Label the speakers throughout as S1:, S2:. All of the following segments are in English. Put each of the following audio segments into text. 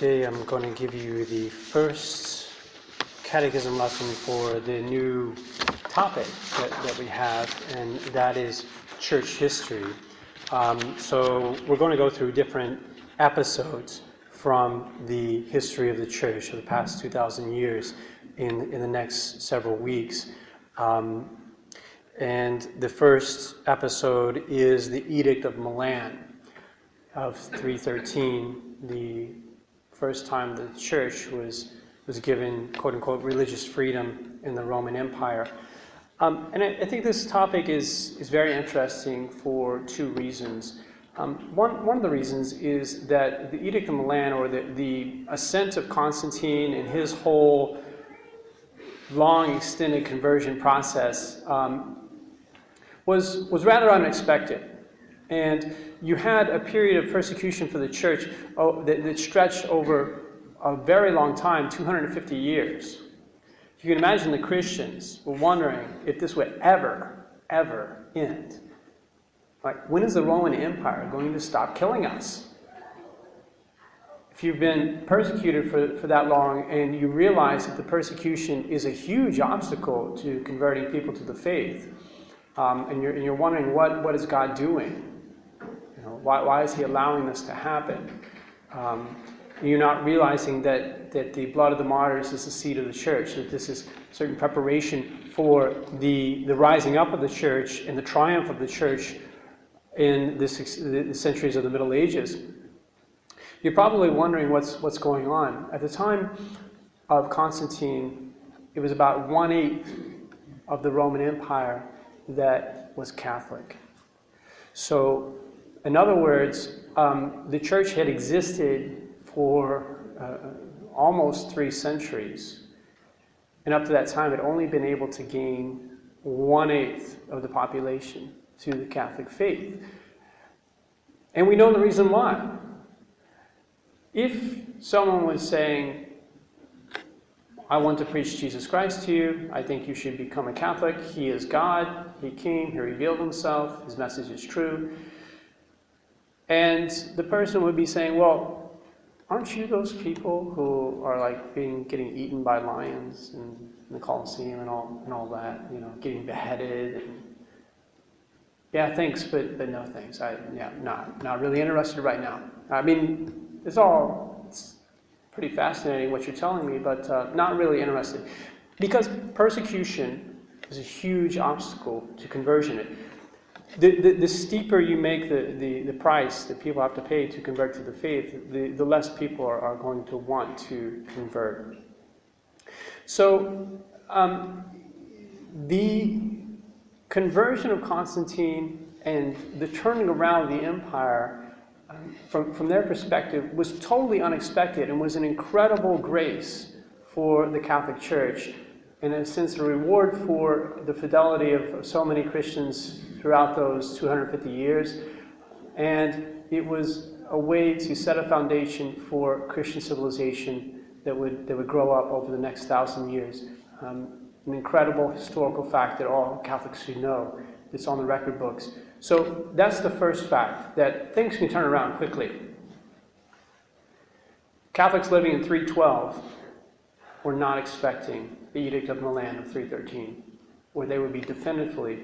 S1: Today I'm going to give you the first catechism lesson for the new topic that, that we have, and that is church history. Um, so we're going to go through different episodes from the history of the church for the past 2,000 years in, in the next several weeks. Um, and the first episode is the Edict of Milan of 313, the first time the church was, was given quote unquote religious freedom in the Roman Empire. Um, and I, I, think this topic is, is very interesting for two reasons. Um, one, one of the reasons is that the Edict of Milan, or the, the ascent of Constantine and his whole long extended conversion process, um, was, was rather unexpected. And you had a period of persecution for the church oh, that, stretched over a very long time 250 years. You can imagine the Christians were wondering if this would ever, ever end. Like, when is the Roman Empire going to stop killing us? If you've been persecuted for, for that long and you realize that the persecution is a huge obstacle to converting people to the faith, um, and, you're, and you're wondering what, what is God doing? You know, why, why is he allowing this to happen? Um, you're not realizing that, that the blood of the martyrs is the seed of the church, that this is certain preparation for the, the rising up of the church and the triumph of the church in the centuries of the Middle Ages. You're probably wondering what's, what's going on. At the time of Constantine, it was about one eighth of the Roman Empire that was Catholic. So in other words, um, the church had existed for uh, almost three centuries. And up to that time, had only been able to gain one eighth of the population to the Catholic faith. And we know the reason why. If someone was saying, I want to preach Jesus Christ to you. I think you should become a Catholic. He is God. He came. He revealed himself. His message is true. And the person would be saying, Well, aren't you those people who are like being getting eaten by lions in, in the Colosseum and all and all that, you know, getting beheaded and yeah, thanks, but but no thanks. I yeah, not not really interested right now. I mean, it's all it's pretty fascinating what you're telling me, but uh, not really interested because persecution is a huge obstacle to conversion the, the, the, steeper you make the, the, the price that people have to pay to convert to the faith, the, the less people are, are going to want to convert. So, um, the conversion of Constantine and the turning around the empire, um, from, from their perspective, was totally unexpected and was an incredible grace for the Catholic Church. And in a sense, a reward for the fidelity of, of so many Christians throughout those 250 years. And it was a way to set a foundation for Christian civilization that would, that would grow up over the next thousand years. Um, an incredible historical fact that all Catholics should know. It's on the record books. So that's the first fact that things can turn around quickly. Catholics living in 312 were not expecting the Edict of Milan of 313, where they would be definitively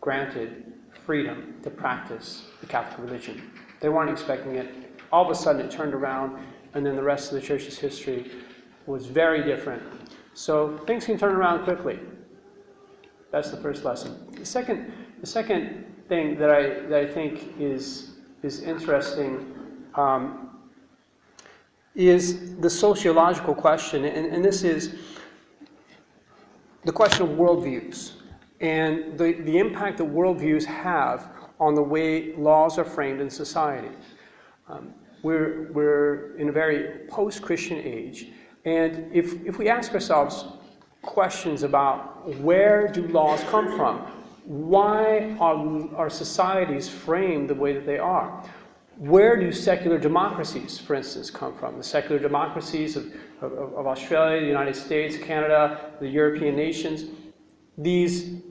S1: granted freedom to practice the Catholic religion. They weren't expecting it. All of a sudden, it turned around, and then the rest of the church's history was very different. So things can turn around quickly. That's the first lesson. The second, the second thing that I, that I think is, is interesting um, is the sociological question, and, and this is the question of worldviews and the, the impact that worldviews have on the way laws are framed in society. Um, we're, we're in a very post Christian age, and if, if we ask ourselves questions about where do laws come from, why are our societies framed the way that they are? Where do secular democracies, for instance, come from? The secular democracies of, of, of Australia, the United States, Canada, the European nations, these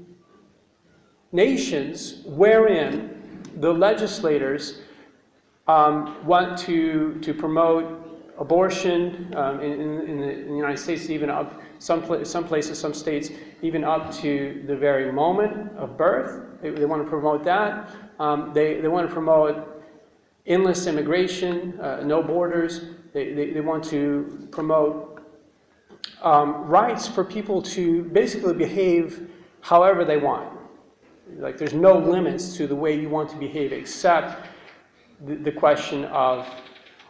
S1: nations wherein the legislators um, want to, to promote abortion um, in, in, the, in, the, United States, even up some, some places, some states, even up to the very moment of birth. They, they want to promote that. Um, they, they want to promote endless immigration, uh, no borders. They, they, they, want to promote um, rights for people to basically behave however they want. Like there's no limits to the way you want to behave except the, the question of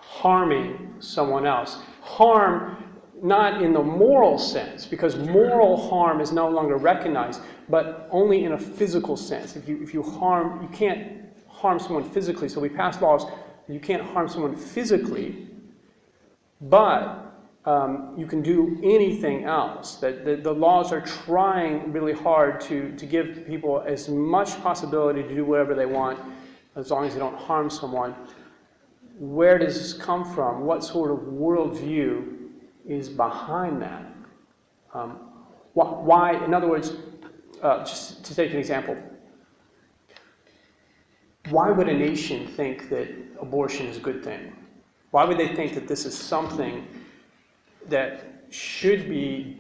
S1: harming someone else. Harm not in the moral sense, because moral harm is no longer recognized, but only in a physical sense. If you, if you harm, you can't harm someone physically. So we pass laws, you can't harm someone physically, but um, you can do anything else. That the, the, laws are trying really hard to, to give people as much possibility to do whatever they want as long as they don't harm someone. Where does this come from? What sort of worldview is behind that? Um, why, in other words, uh, just to take an example, why would a nation think that abortion is a good thing? Why would they think that this is something that should be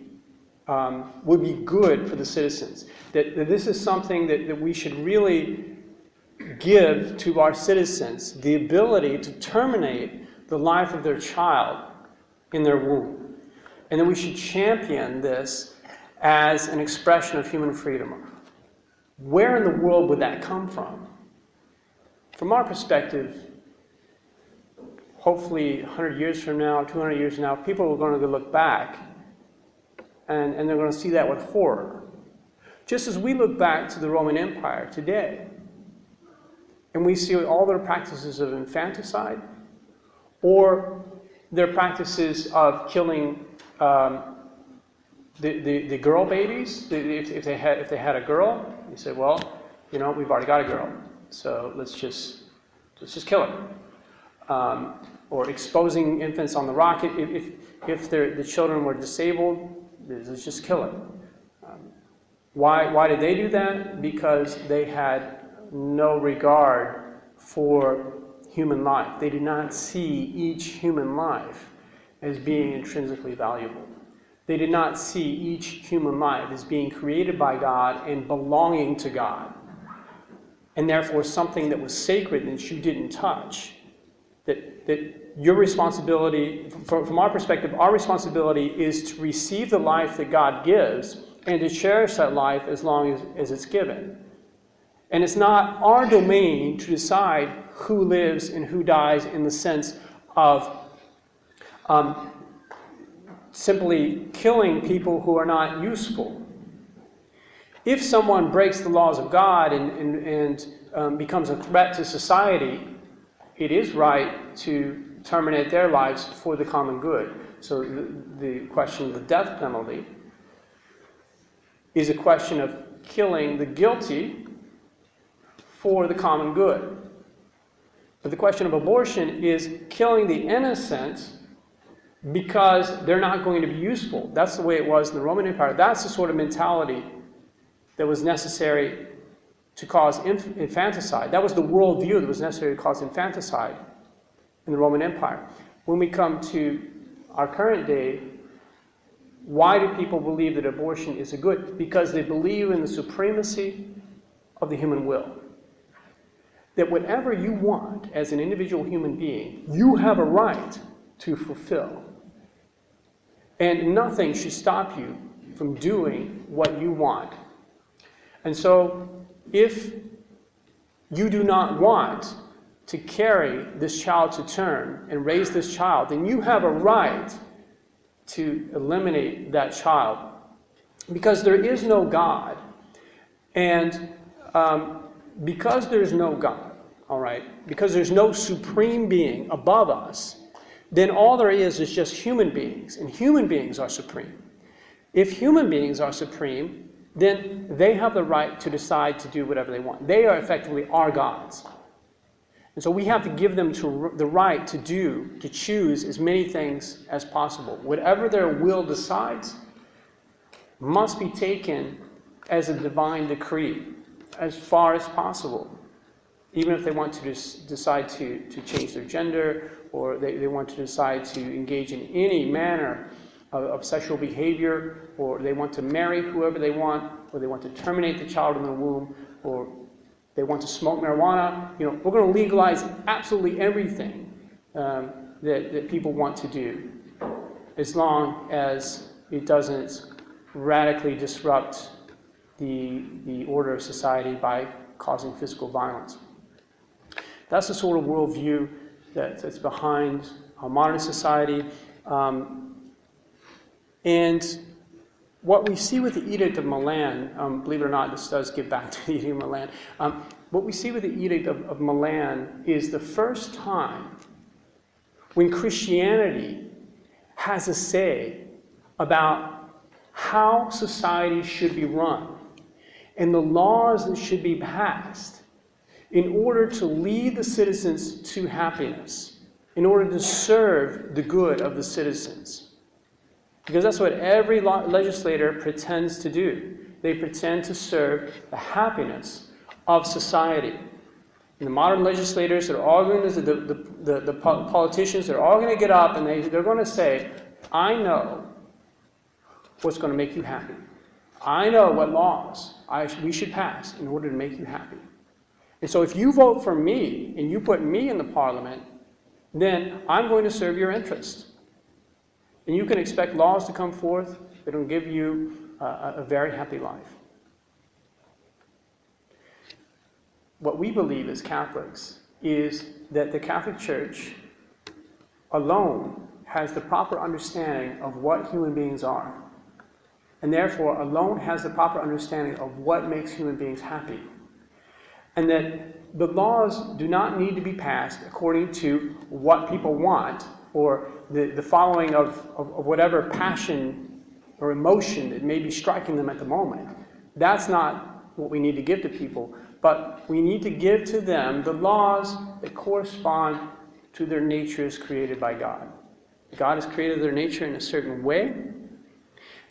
S1: um, would be good for the citizens? That, that this is something that, that we should really give to our citizens the ability to terminate the life of their child in their womb. And that we should champion this as an expression of human freedom. Where in the world would that come from? From our perspective, hopefully 100 years from now, 200 years from now, people are going to look back and, and they're going to see that with horror. Just as we look back to the Roman Empire today, and we see all their practices of infanticide or their practices of killing um, the, the, the, girl babies. If, if, they had, if they had a girl, you say, well, you know, we've already got a girl, so let's just, let's just kill her um, or exposing infants on the rocket. If, if, if the children were disabled, let's just kill it. Um, why, why did they do that? Because they had no regard for human life. They did not see each human life as being intrinsically valuable. They did not see each human life as being created by God and belonging to God, and therefore something that was sacred and that you didn't touch that, that your responsibility, from, from our perspective, our responsibility is to receive the life that God gives and to cherish that life as long as, as it's given. And it's not our domain to decide who lives and who dies in the sense of um, simply killing people who are not useful. If someone breaks the laws of God and, and, and um, becomes a threat to society, it is right to terminate their lives for the common good. So the, the question of the death penalty is a question of killing the guilty for the common good. But the question of abortion is killing the innocent because they're not going to be useful. That's the way it was in the Roman Empire. That's the sort of mentality that was necessary to cause inf- infanticide. That was the worldview that was necessary to cause infanticide in the Roman Empire. When we come to our current day, why do people believe that abortion is a good? Because they believe in the supremacy of the human will. That whatever you want as an individual human being, you have a right to fulfill. And nothing should stop you from doing what you want. And so if you do not want to carry this child to term and raise this child, then you have a right to eliminate that child. Because there is no God. And um, because there's no God, all right, because there's no supreme being above us, then all there is is just human beings, and human beings are supreme. If human beings are supreme, then they have the right to decide to do whatever they want. They are effectively our gods. And so we have to give them to the right to do, to choose as many things as possible. Whatever their will decides must be taken as a divine decree as far as possible. even if they want to decide to, to change their gender or they, they want to decide to engage in any manner of, of, sexual behavior, or they want to marry whoever they want, or they want to terminate the child in the womb, or they want to smoke marijuana. You know, we're going to legalize absolutely everything um, that, that people want to do, as long as it doesn't radically disrupt the, the order of society by causing physical violence. That's the sort of worldview that, that's behind our modern society. Um, and what we see with the Edict of Milan, um, believe it or not, this does give back to the Edict of Milan. Um, what we see with the Edict of, of Milan is the first time when Christianity has a say about how society should be run and the laws that should be passed in order to lead the citizens to happiness, in order to serve the good of the citizens. Because that's what every legislator pretends to do. They pretend to serve the happiness of society. And the modern legislators they're all going to, the, the, the, the politicians, are all going to get up and they, they're going to say, I know what's going to make you happy. I know what laws I, we should pass in order to make you happy. And so if you vote for me and you put me in the parliament, then I'm going to serve your interest. And you can expect laws to come forth that will give you uh, a very happy life. What we believe as Catholics is that the Catholic Church alone has the proper understanding of what human beings are, and therefore alone has the proper understanding of what makes human beings happy and that the laws do not need to be passed according to what people want or the, the following of, of, of whatever passion or emotion that may be striking them at the moment. That's not what we need to give to people, but we need to give to them the laws that correspond to their natures created by God. God has created their nature in a certain way,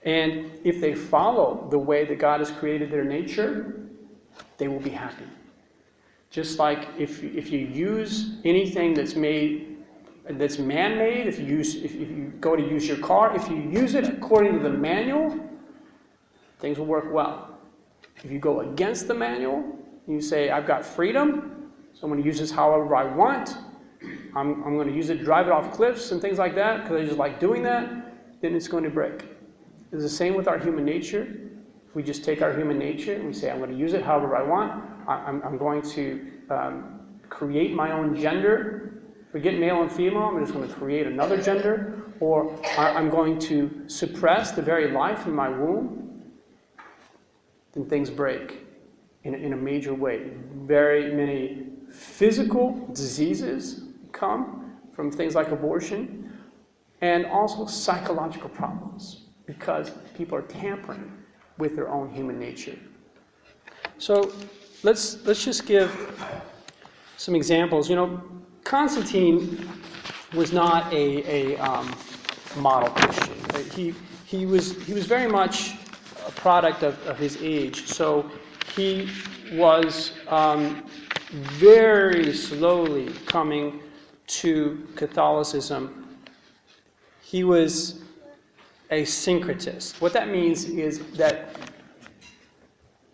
S1: and if they follow the way that God has created their nature, they will be happy. Just like if, if you use anything that's made that's man-made, if you use if, if you go to use your car, if you use it according to the manual, things will work well. If you go against the manual, you say, I've got freedom, so I'm going to use this however I want. I'm, I'm going to use it, drive it off cliffs and things like that, because I just like doing that, then it's going to break. It's the same with our human nature. If we just take our human nature and we say, I'm going to use it however I want, I'm, I'm going to um, create my own gender, forget male and female, I'm just going to create another gender, or I'm going to suppress the very life in my womb, then things break in, in a major way. Very many physical diseases come from things like abortion, and also psychological problems because people are tampering with their own human nature. So let's, let's just give some examples. You know, Constantine was not a, a um, model Christian. He, he, was, he was very much a product of, of his age. So he was um, very slowly coming to Catholicism. He was a syncretist. What that means is that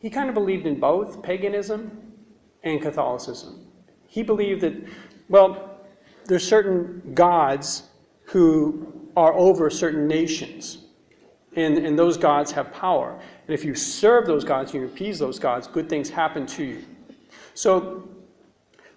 S1: he kind of believed in both paganism and Catholicism. He believed that, well, there's certain gods who are over certain nations, and, and those gods have power. And if you serve those gods, you appease those gods, good things happen to you. So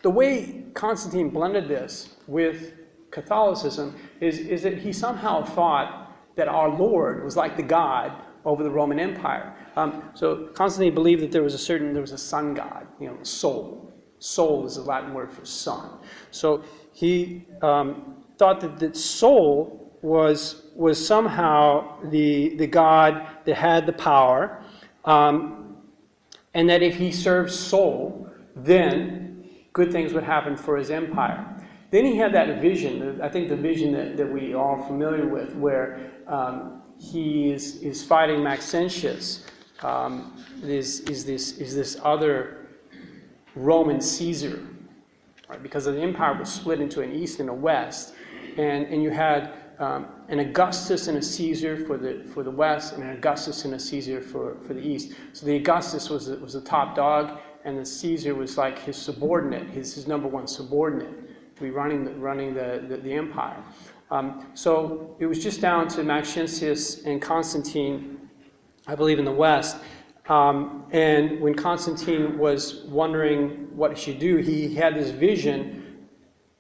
S1: the way Constantine blended this with Catholicism is, is that he somehow thought that our Lord was like the God over the Roman Empire. Um, so Constantine believed that there was a certain, there was a sun god, you know, Sol. Sol is the Latin word for sun. So he um, thought that, that Sol was, was somehow the, the god that had the power, um, and that if he served Sol, then good things would happen for his empire. Then he had that vision, I think the vision that, that we are familiar with, where um, he is, is fighting Maxentius, um, is, is, this, is this other Roman Caesar, right? Because the empire was split into an east and a west, and, and you had um, an Augustus and a Caesar for the, for the west, and an Augustus and a Caesar for, for the east. So the Augustus was the, was the top dog, and the Caesar was like his subordinate, his, his number one subordinate to be running the, running the, the, the empire. Um, so it was just down to Maxentius and Constantine, I believe, in the west. Um, and when Constantine was wondering what he should do, he had this vision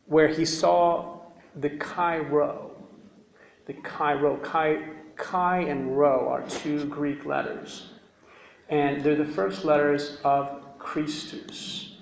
S1: where he saw the Chi Rho. The Chi Rho. Chi, Chi and Rho are two Greek letters. And they're the first letters of Christus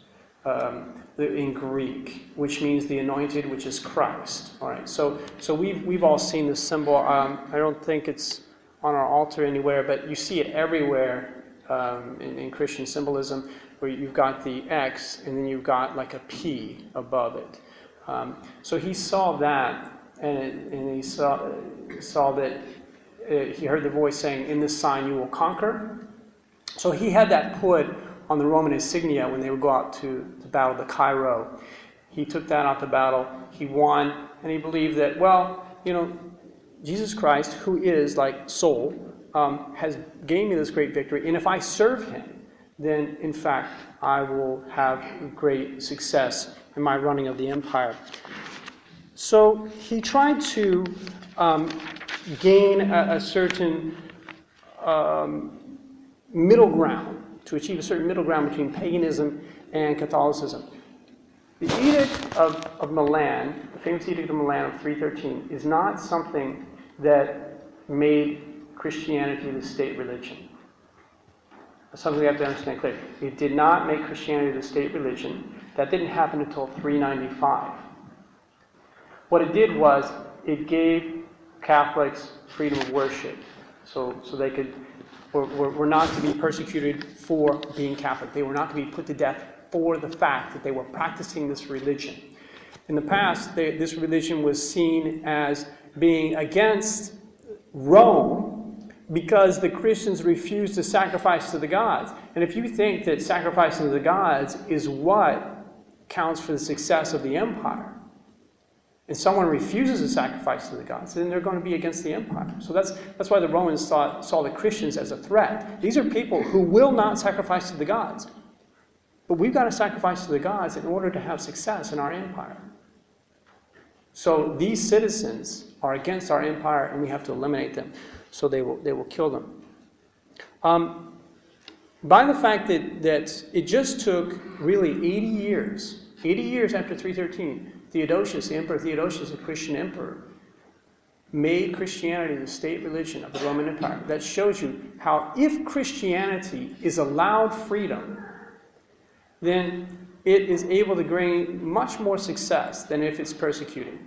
S1: um, in Greek, which means the anointed, which is Christ. All right. So, so we've, we've all seen this symbol. Um, I don't think it's on our altar anywhere, but you see it everywhere um, in, in Christian symbolism, where you've got the X and then you've got like a P above it. Um, so he saw that, and, and he saw, saw that uh, he heard the voice saying, In this sign you will conquer. So he had that put on the Roman insignia when they would go out to, to battle the Chi Rho. He took that out to battle, he won, and he believed that, well, you know, Jesus Christ, who is like Sol, um, has gained me this great victory, and if I serve him, then in fact I will have great success in my running of the empire. So he tried to um, gain a, a certain um, middle ground, to achieve a certain middle ground between paganism and Catholicism. The Edict of, of Milan, the famous Edict of Milan of 313, is not something that made Christianity the state religion. That's something we have to understand clearly. It did not make Christianity the state religion. That didn't happen until 395. What it did was it gave Catholics freedom of worship. So, so they could, were, were, not to be persecuted for being Catholic. They were not to be put to death for the fact that they were practicing this religion. In the past, they, this religion was seen as being against Rome because the Christians refuse to sacrifice to the gods. And if you think that sacrificing to the gods is what counts for the success of the empire, and someone refuses to sacrifice to the gods, then they're going to be against the empire. So that's, that's why the Romans saw, saw the Christians as a threat. These are people who will not sacrifice to the gods. But we've got to sacrifice to the gods in order to have success in our empire. So these citizens are against our empire, and we have to eliminate them. So they will, they will kill them. Um, by the fact that, that it just took really 80 years, 80 years after 313, Theodosius, the Emperor Theodosius, a Christian emperor, made Christianity the state religion of the Roman Empire. That shows you how, if Christianity is allowed freedom, then it is able to gain much more success than if it's persecuted.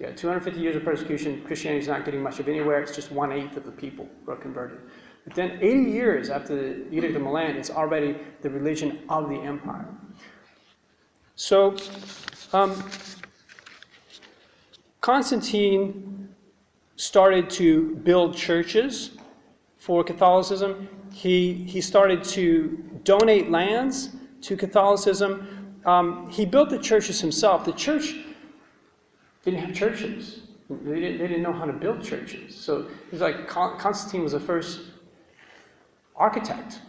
S1: Yeah, 250 years of persecution, Christianity is not getting much of anywhere. It's just one eighth of the people who are converted. But then, 80 years after the Edict of Milan, it's already the religion of the empire. So, um, Constantine started to build churches for Catholicism. He, he started to donate lands to Catholicism. Um, he built the churches himself. The church didn't have churches. They didn't, they didn't know how to build churches. So it was like Constantine was the first architect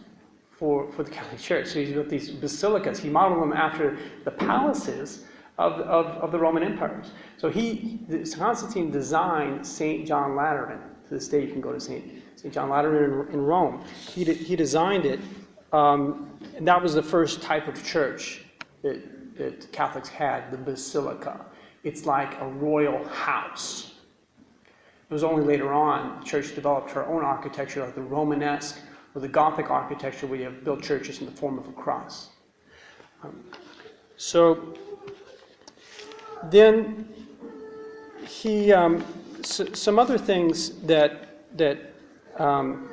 S1: for, for the Catholic Church. So he built these basilicas. He modeled them after the palaces of, of, of the Roman empires. So he, Constantine designed St. John Lateran. To this day, you can go to St. St. John Lateran in, in Rome. He, he designed it, um, and that was the first type of church that, that Catholics had, the basilica. It's like a royal house. It was only later on the church developed her own architecture, like the Romanesque or the Gothic architecture, where you have built churches in the form of a cross. Um, so then he, um, some other things that, that um,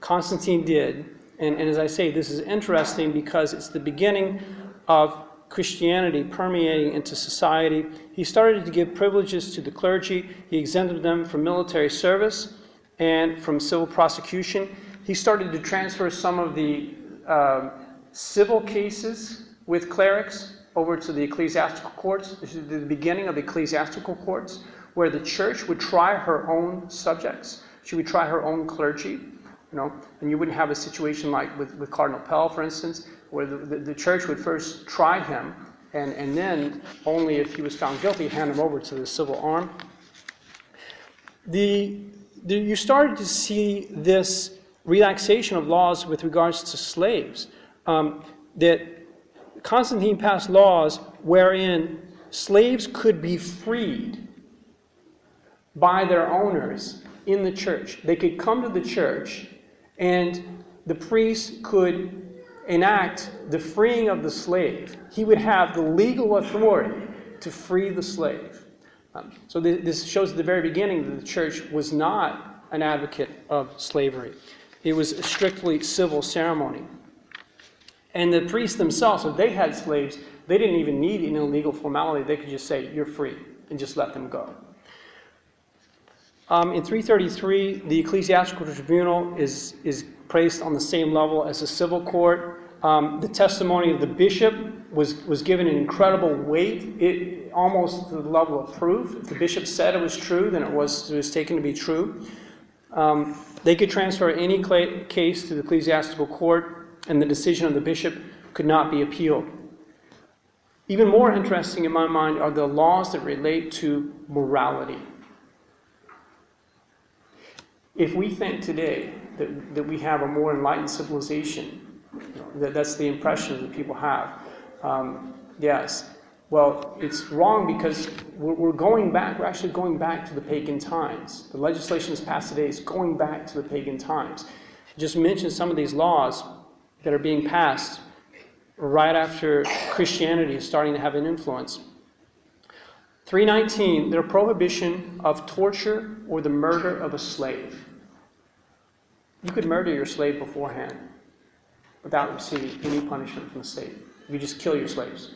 S1: Constantine did, and, and as I say, this is interesting because it's the beginning of Christianity permeating into society. He started to give privileges to the clergy, he exempted them from military service and from civil prosecution. He started to transfer some of the uh, civil cases with clerics over to the ecclesiastical courts. This is the beginning of ecclesiastical courts, where the church would try her own subjects. She would try her own clergy, you know, and you wouldn't have a situation like with, with Cardinal Pell, for instance, where the, the, the church would first try him, and, and then only if he was found guilty, hand him over to the civil arm. The, the, you started to see this relaxation of laws with regards to slaves. Um, that Constantine passed laws wherein slaves could be freed by their owners in the church. They could come to the church, and the priest could enact the freeing of the slave. He would have the legal authority to free the slave. Um, so th- this shows at the very beginning that the church was not an advocate of slavery. It was a strictly civil ceremony. And the priests themselves, if they had slaves, they didn't even need an illegal formality. They could just say, You're free, and just let them go. Um, in 333, the ecclesiastical tribunal is, is placed on the same level as the civil court. Um, the testimony of the bishop was, was given an incredible weight, it, almost to the level of proof. If the bishop said it was true, then it was, it was taken to be true. Um, they could transfer any case to the ecclesiastical court, and the decision of the bishop could not be appealed. Even more interesting in my mind are the laws that relate to morality. If we think today that, that we have a more enlightened civilization, that, that's the impression that people have. Um, yes. Well, it's wrong because we're, we're going back, we're actually going back to the pagan times. The legislation that's passed today is going back to the pagan times. Just mention some of these laws that are being passed right after Christianity is starting to have an influence. 319, their prohibition of torture or the murder of a slave. You could murder your slave beforehand without receiving any punishment from the state. You just kill your slaves.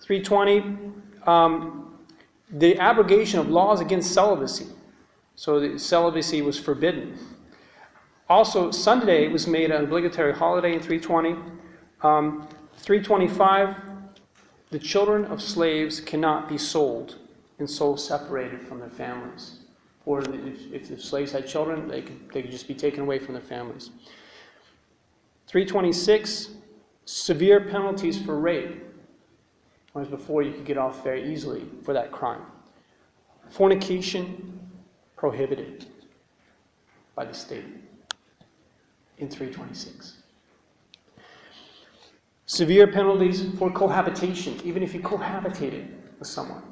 S1: 320, um, the abrogation of laws against celibacy. So celibacy was forbidden. Also, Sunday was made an obligatory holiday in 320. Um, 325, the children of slaves cannot be sold and sold separated from their families. Or if, if the slaves had children, they could, they could just be taken away from their families. 326, severe penalties for rape. Whereas before you could get off very easily for that crime. Fornication, prohibited by the state in 326. Severe penalties for cohabitation, even if you cohabitated with someone.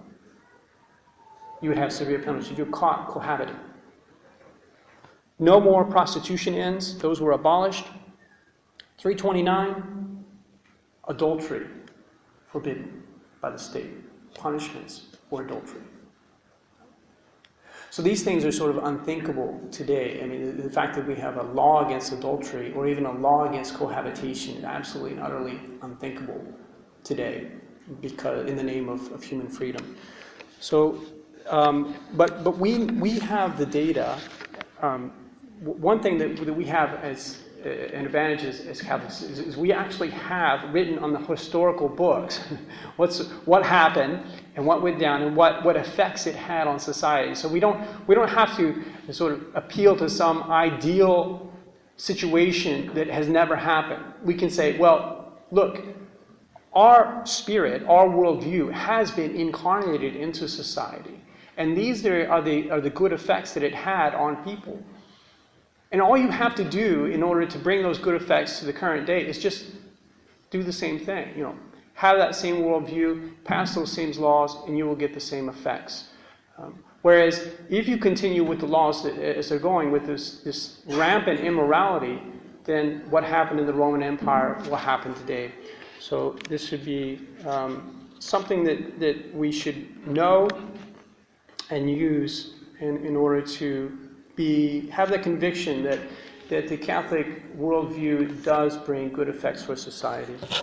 S1: You would have severe penalties if you're caught cohabiting. No more prostitution ends, those were abolished. 329, adultery forbidden by the state, punishments for adultery. So these things are sort of unthinkable today. I mean, the, fact that we have a law against adultery or even a law against cohabitation is absolutely and utterly unthinkable today because in the name of, of human freedom. So, um, but, but we, we have the data. Um, one thing that, that we have as uh, an advantage as, Catholics is, is, we actually have written on the historical books what's, what happened and what went down and what, what effects it had on society. So we don't, we don't have to sort of appeal to some ideal situation that has never happened. We can say, well, look, our spirit, our worldview has been incarnated into society. And these are the, are the good effects that it had on people. And all you have to do in order to bring those good effects to the current day is just do the same thing. You know, have that same worldview, pass those same laws, and you will get the same effects. Um, whereas if you continue with the laws that, as they're going with this, this rampant immorality, then what happened in the Roman Empire will happen today. So this should be um, something that, that we should know and use in, in order to be, have the conviction that, that the Catholic worldview does bring good effects for society.